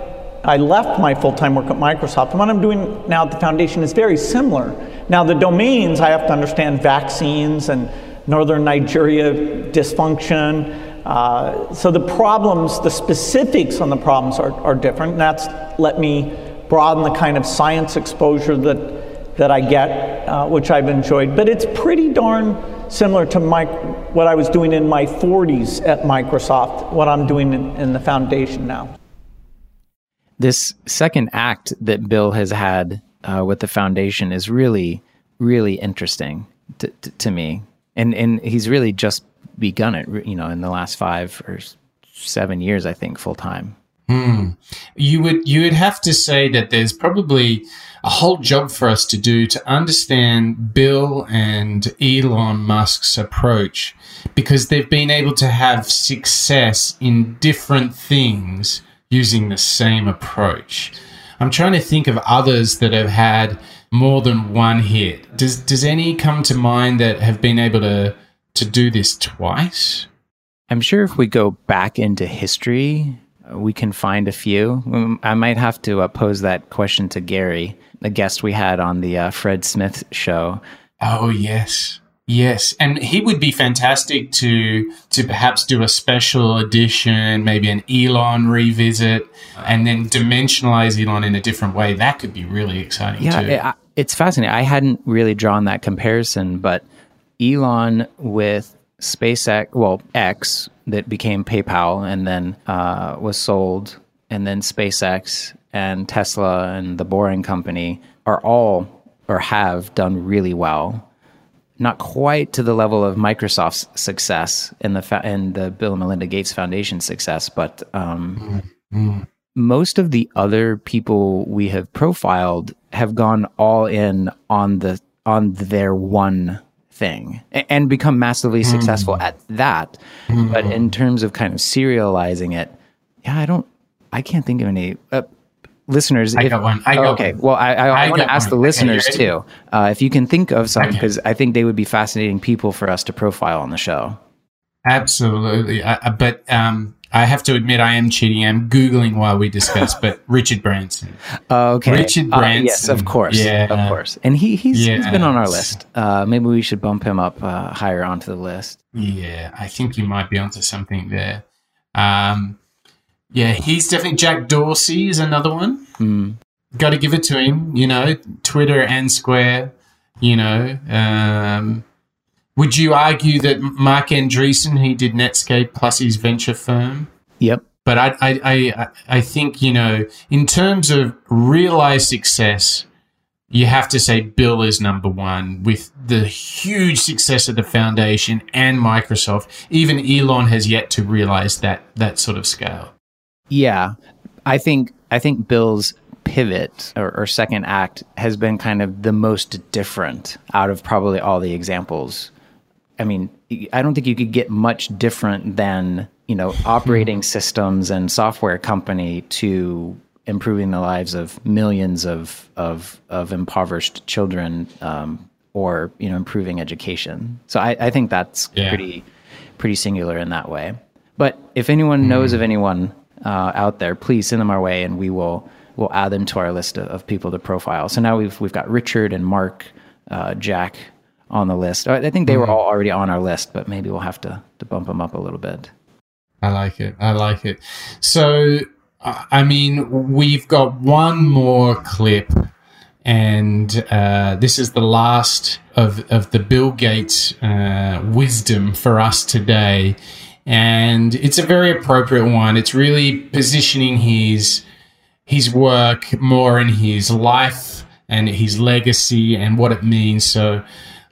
I left my full-time work at Microsoft, and what I'm doing now at the foundation is very similar. Now the domains I have to understand vaccines and northern Nigeria dysfunction. Uh, so the problems, the specifics on the problems are, are different. And that's let me broaden the kind of science exposure that that I get, uh, which I've enjoyed. But it's pretty darn similar to my, what I was doing in my 40s at Microsoft, what I'm doing in, in the foundation now. This second act that Bill has had uh, with the foundation is really, really interesting to, to, to me, and and he's really just begun it. You know, in the last five or seven years, I think, full time. Hmm. You would you would have to say that there's probably a whole job for us to do to understand Bill and Elon Musk's approach because they've been able to have success in different things using the same approach. I'm trying to think of others that have had more than one hit. Does does any come to mind that have been able to to do this twice? I'm sure if we go back into history, we can find a few. Um, I might have to uh, pose that question to Gary, the guest we had on the uh, Fred Smith show. Oh yes. Yes, and he would be fantastic to to perhaps do a special edition, maybe an Elon revisit, and then dimensionalize Elon in a different way. That could be really exciting. Yeah, too. it, it's fascinating. I hadn't really drawn that comparison, but Elon with SpaceX, well, X that became PayPal and then uh, was sold, and then SpaceX and Tesla and the Boring Company are all or have done really well not quite to the level of Microsoft's success and the fa- and the Bill and Melinda Gates Foundation success, but um, mm-hmm. most of the other people we have profiled have gone all in on the on their one thing and, and become massively mm-hmm. successful at that. Mm-hmm. But in terms of kind of serializing it, yeah, I don't, I can't think of any. Uh, listeners, I if, got one. I got okay. One. Well, I, I, I want to ask one. the listeners okay, too, uh, if you can think of some, because okay. I think they would be fascinating people for us to profile on the show. Absolutely, uh, but um, I have to admit I am cheating. I'm googling while we discuss. but Richard Branson. okay, Richard Branson. Uh, yes, of course. Yeah, of course. And he he's, yeah. he's been on our list. Uh, maybe we should bump him up uh, higher onto the list. Yeah, I think you might be onto something there. Um, yeah, he's definitely Jack Dorsey is another one. Mm. Got to give it to him. You know, Twitter and Square. You know, um, would you argue that Marc Andreessen, he did Netscape plus his venture firm? Yep. But I, I, I, I think you know, in terms of realized success, you have to say Bill is number one with the huge success of the foundation and Microsoft. Even Elon has yet to realize that that sort of scale. Yeah, I think I think Bill's pivot or, or, second act has been kind of the most different out of probably all the examples. I mean, I don't think you could get much different than you know operating systems and software company to improving the lives of millions of of of impoverished children um, or you know improving education. So I, I think that's Yeah. pretty pretty singular in that way. But if anyone knows of anyone uh, out there, please send them our way, and we will we'll add them to our list of, of people to profile. So now we've we've got Richard and Marc, uh, Jack on the list. I think they were all already on our list, but maybe we'll have to to bump them up a little bit. I like it. I like it. So, I mean, we've got one more clip, and uh, this is the last of, of the Bill Gates uh, wisdom for us today. And it's a very appropriate one. It's really positioning his his work more in his life and his legacy and what it means. So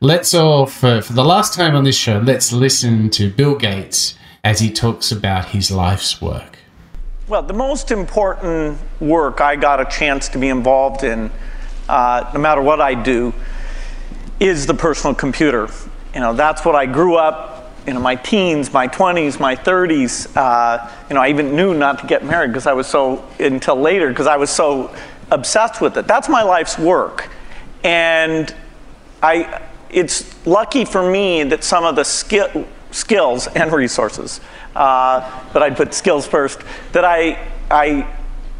let's all, for, for the last time on this show, let's listen to Bill Gates as he talks about his life's work. Well, the most important work I got a chance to be involved in, uh, no matter what I do, is the personal computer. You know, that's what I grew up. You know, my teens, my 20s, my 30s. Uh, you know, I even knew not to get married because I was so until later because I was so obsessed with it. That's my life's work, and I. It's lucky for me that some of the skill, skills and resources, uh, but I'd put skills first, that I, I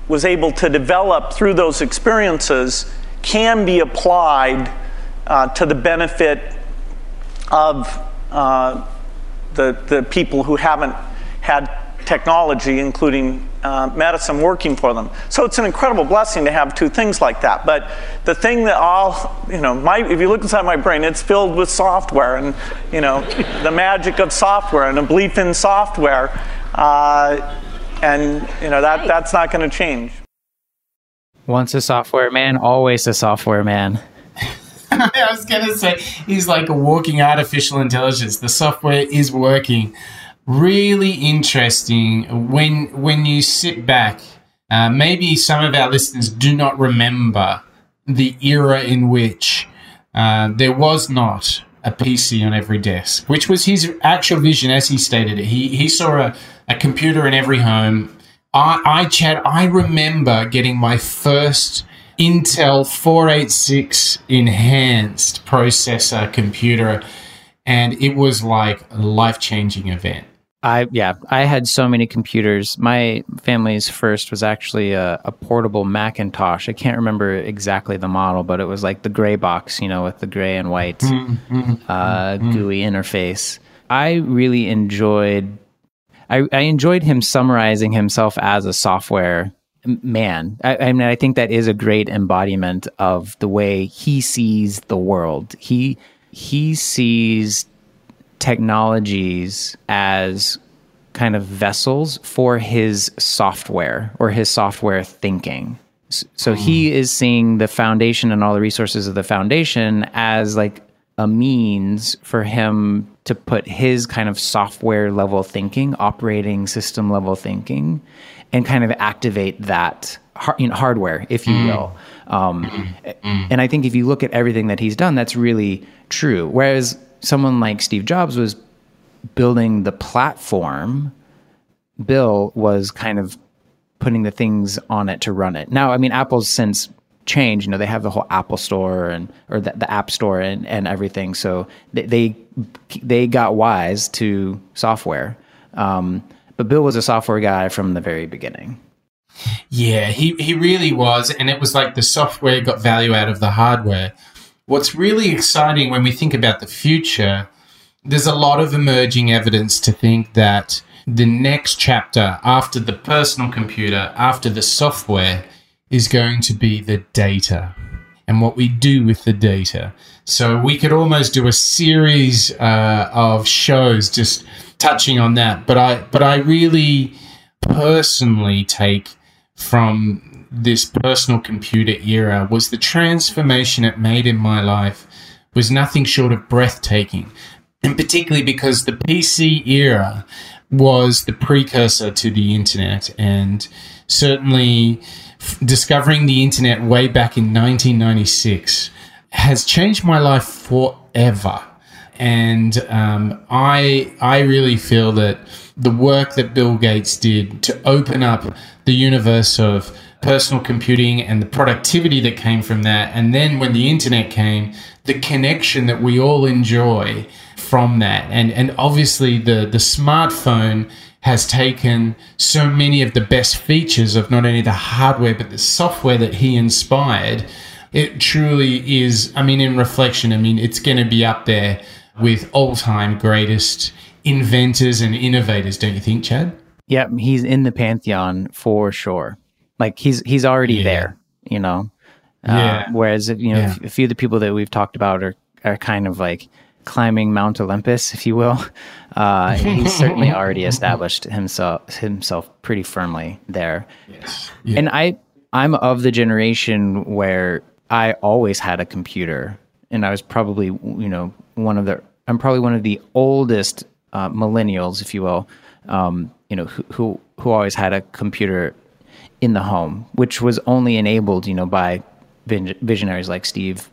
was able to develop through those experiences can be applied uh, to the benefit of uh, the, the people who haven't had technology, including uh, medicine, working for them. So it's an incredible blessing to have two things like that. But the thing that I'll, you know, my, if you look inside my brain, it's filled with software and, you know, the magic of software and a belief in software. Uh, and, you know, that, that's not going to change. Once a software man, always a software man. I was going to say, he's like a walking artificial intelligence. The software is working. Really interesting when when you sit back. Uh, maybe some of our listeners do not remember the era in which uh, there was not a PC on every desk, which was his actual vision as he stated it. He, he saw a, a computer in every home. I, I, Chad, I remember getting my first Intel 486 enhanced processor computer, and it was like a life changing event. I yeah, I had so many computers. My family's first was actually a, a, portable Macintosh. I can't remember exactly the model, but it was like the gray box, you know, with the gray and white mm-hmm. uh, mm-hmm. GUI interface. I really enjoyed. I, I, enjoyed him summarizing himself as a software man. I, I mean, I think that is a great embodiment of the way he sees the world. He he sees technologies as kind of vessels for his software or his software thinking. So mm. he is seeing the foundation and all the resources of the foundation as like a means for him to put his kind of software level thinking, operating system level thinking, and kind of activate that you know, hardware, if you mm. will. Um, mm. And I think if you look at everything that he's done, that's really true. Whereas someone like Steve Jobs was building the platform, Bill was kind of putting the things on it to run it. Now, I mean, Apple's since changed. You know, they have the whole Apple Store and or the, the App Store and, and everything. So they, they they got wise to software. Um, but Bill was a software guy from the very beginning. Yeah, he, he really was. And it was like the software got value out of the hardware. What's really exciting when we think about the future, there's a lot of emerging evidence to think that the next chapter after the personal computer, after the software, is going to be the data and what we do with the data. So we could almost do a series uh, of shows just touching on that. But I, but I really personally take from this personal computer era was the transformation it made in my life was nothing short of breathtaking. And particularly because the PC era was the precursor to the internet. And certainly f- discovering the internet way back in 1996 has changed my life forever. And um, I I really feel that the work that Bill Gates did to open up the universe of personal computing and the productivity that came from that, and then when the internet came, the connection that we all enjoy from that, and and obviously the the smartphone has taken so many of the best features of not only the hardware but the software that he inspired. It truly is. I mean, in reflection, I mean, it's going to be up there with all time greatest inventors and innovators, don't you think, Chad? Yeah, he's in the pantheon for sure. Like he's he's already yeah. there, you know. Yeah. Uh, whereas you know yeah. a few of the people that we've talked about are are kind of like climbing Mount Olympus, if you will. Uh, he's certainly already established himself himself pretty firmly there. Yes. Yeah. And I I'm of the generation where I always had a computer, and I was probably you know one of the I'm probably one of the oldest uh, millennials, if you will, um, you know, who, who who always had a computer in the home, which was only enabled, you know, by visionaries like Steve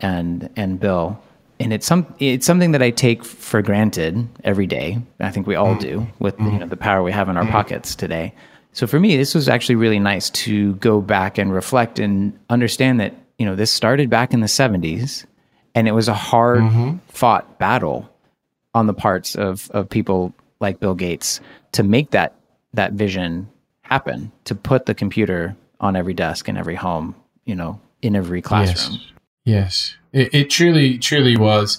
and and Bill. And it's some it's something that I take for granted every day. I think we all do with you know the power we have in our pockets today. So for me, this was actually really nice to go back and reflect and understand that you know this started back in the 70s and it was a hard mm-hmm. fought battle on the parts of of people like Bill Gates to make that that vision happen to put the computer on every desk in every home you know in every classroom yes, yes. It, it truly truly was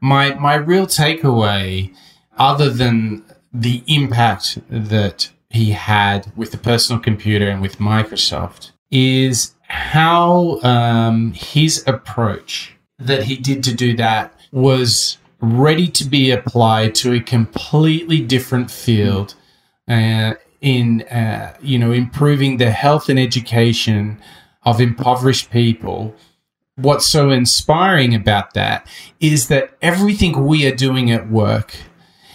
my my real takeaway other than the impact that he had with the personal computer and with Microsoft is how um, his approach that he did to do that was ready to be applied to a completely different field uh, in uh, you know improving the health and education of impoverished people. What's so inspiring about that is that everything we are doing at work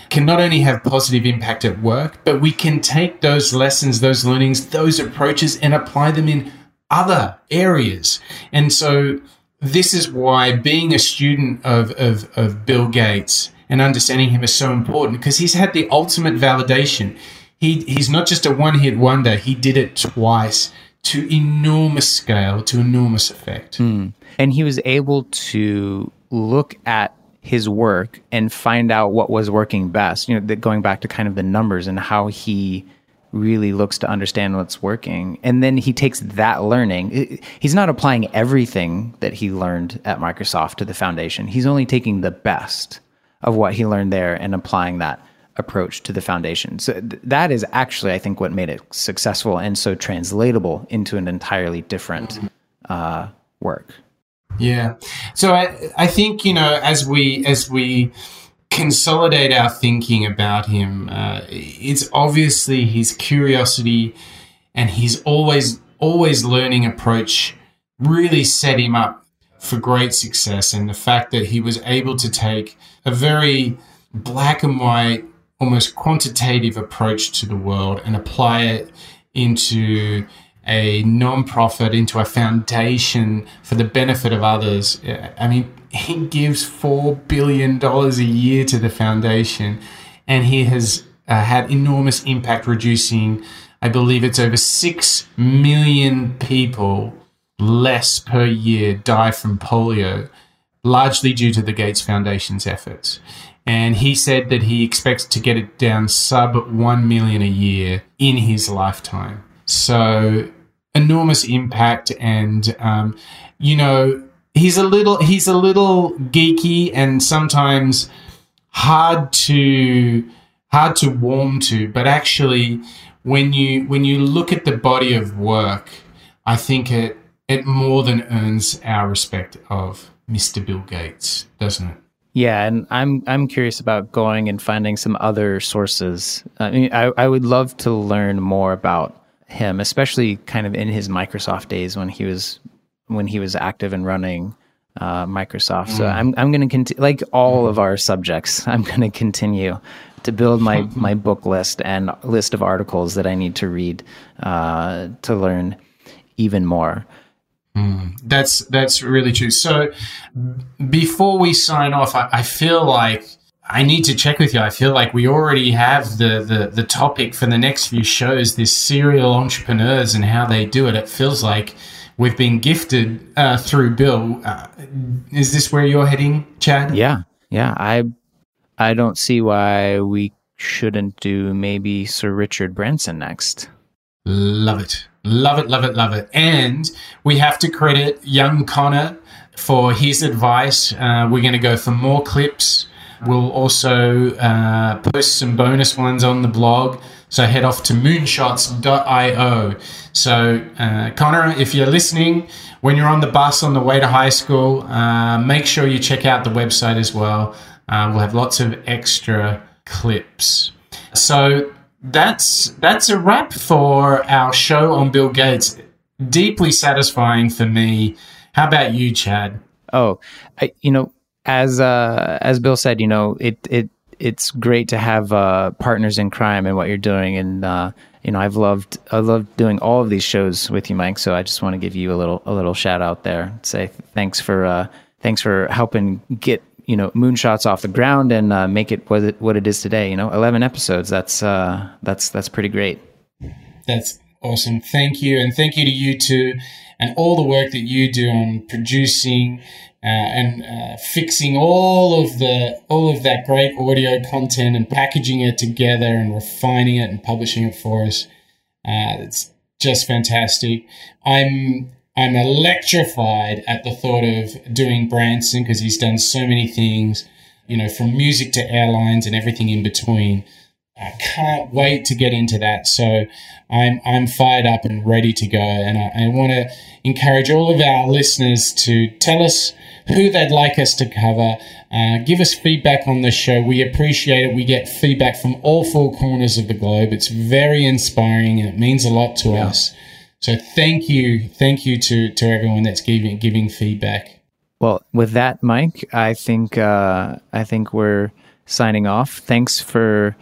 can not only have positive impact at work but we can take those lessons those learnings those approaches and apply them in other areas. And so this is why being a student of, of, of Bill Gates and understanding him is so important because he's had the ultimate validation. He, he's not just a one hit wonder, he did it twice to enormous scale, to enormous effect. Mm. And he was able to look at his work and find out what was working best. You know, going back to kind of the numbers and how he really looks to understand what's working. And then he takes that learning. He's not applying everything that he learned at Microsoft to the foundation. He's only taking the best of what he learned there and applying that approach to the foundation. So th- that is actually, I think, what made it successful and so translatable into an entirely different uh, work. Yeah. So I, I think you know as we as we consolidate our thinking about him, uh, it's obviously his curiosity and his always always learning approach really set him up for great success. And the fact that he was able to take a very black and white, almost quantitative approach to the world and apply it into a non-profit into a foundation for the benefit of others. I mean, he gives four billion dollars a year to the foundation, and he has uh, had enormous impact, reducing, I believe it's over six million people less per year die from polio, largely due to the Gates Foundation's efforts. And he said that he expects to get it down sub 1 million a year in his lifetime. So enormous impact. And, um, you know, he's a little he's a little geeky and sometimes hard to hard to warm to but actually when you when you look at the body of work i think it it more than earns our respect of mr bill gates doesn't it? Yeah and i'm i'm curious about going and finding some other sources. I mean i, I would love to learn more about him especially kind of in his microsoft days when he was when he was active and running uh, Microsoft. Mm. So I'm I'm going to continue like all mm. of our subjects. I'm going to continue to build my my book list and list of articles that I need to read uh, to learn even more. Mm, that's that's really true. So before we sign off, I, I, feel like I need to check with you. I feel like we already have the, the the topic for the next few shows. This serial entrepreneurs and how they do it. It feels like we've been gifted uh, through Bill. Uh, is this where you're heading, Chad? Yeah, yeah. I I don't see why we shouldn't do maybe Sir Richard Branson next. Love it. Love it, love it, love it. And we have to credit young Connor for his advice. Uh, we're going to go for more clips. We'll also uh, post some bonus ones on the blog. So head off to moonshots.io. So, uh, Connor, if you're listening, when you're on the bus on the way to high school, uh, make sure you check out the website as well. Uh, we'll have lots of extra clips. So that's that's a wrap for our show on Bill Gates. Deeply satisfying for me. How about you, Chad? Oh, I, you know, as uh, as Bill said, you know, it it it's great to have uh, partners in crime and what you're doing, and uh, you know, I've loved I loved doing all of these shows with you, Mike. So I just want to give you a little a little shout out there. Say thanks for uh, thanks for helping get you know moonshots off the ground and uh, make it what it what it is today. You know, eleven episodes. That's uh, that's that's pretty great. That's awesome. Thank you, and thank you to you too, and all the work that you do on producing. Uh, and uh, fixing all of the all of that great audio content and packaging it together and refining it and publishing it for us. Uh, it's just fantastic. I'm I'm electrified at the thought of doing Branson because he's done so many things, you know, from music to airlines and everything in between. I can't wait to get into that. So I'm I'm fired up and ready to go. And I, I want to encourage all of our listeners to tell us who they'd like us to cover. Uh, give us feedback on the show. We appreciate it. We get feedback from all four corners of the globe. It's very inspiring and it means a lot to yeah. us. So thank you, thank you to to everyone that's giving giving feedback. Well, with that, Mike, I think uh, I think we're signing off. Thanks for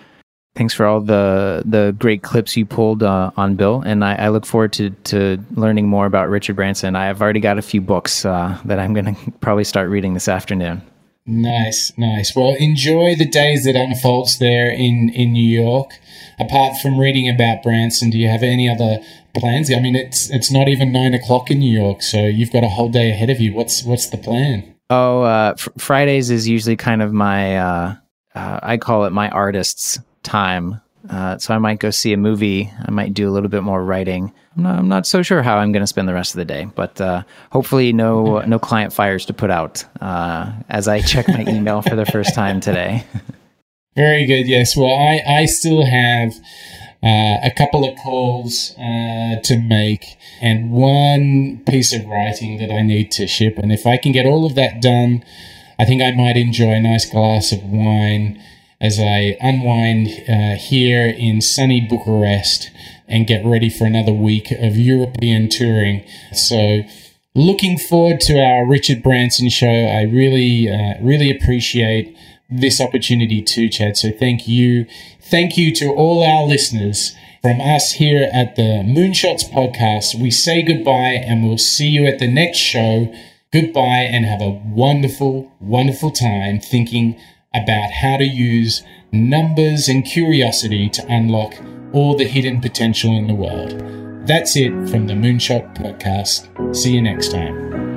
thanks for all the the great clips you pulled uh, on Bill, and I, I, look forward to to learning more about Richard Branson. I have already got a few books uh, that I'm going to probably start reading this afternoon. Nice, nice. Well, enjoy the days that unfolds there in in New York. Apart from reading about Branson, do you have any other plans? I mean, it's it's not even nine o'clock in New York, so you've got a whole day ahead of you. What's what's the plan? Oh, uh, fr- Fridays is usually kind of my uh, uh, I call it my artist's time. Uh, so I might go see a movie. I might do a little bit more writing. I'm not, I'm not so sure how I'm going to spend the rest of the day, but uh, hopefully no no client fires to put out uh, as I check my email for the first time today. Very good. Yes. Well, I I still have uh, a couple of calls uh, to make, and one piece of writing that I need to ship. And if I can get all of that done, I think I might enjoy a nice glass of wine as I unwind uh, here in sunny Bucharest and get ready for another week of European touring. So, looking forward to our Richard Branson show. I really, uh, really appreciate this opportunity too, Chad. So, thank you. Thank you to all our listeners. From us here at the Moonshots podcast, we say goodbye and we'll see you at the next show. Goodbye and have a wonderful, wonderful time thinking about how to use numbers and curiosity to unlock all the hidden potential in the world. That's it from the Moonshot podcast. See you next time.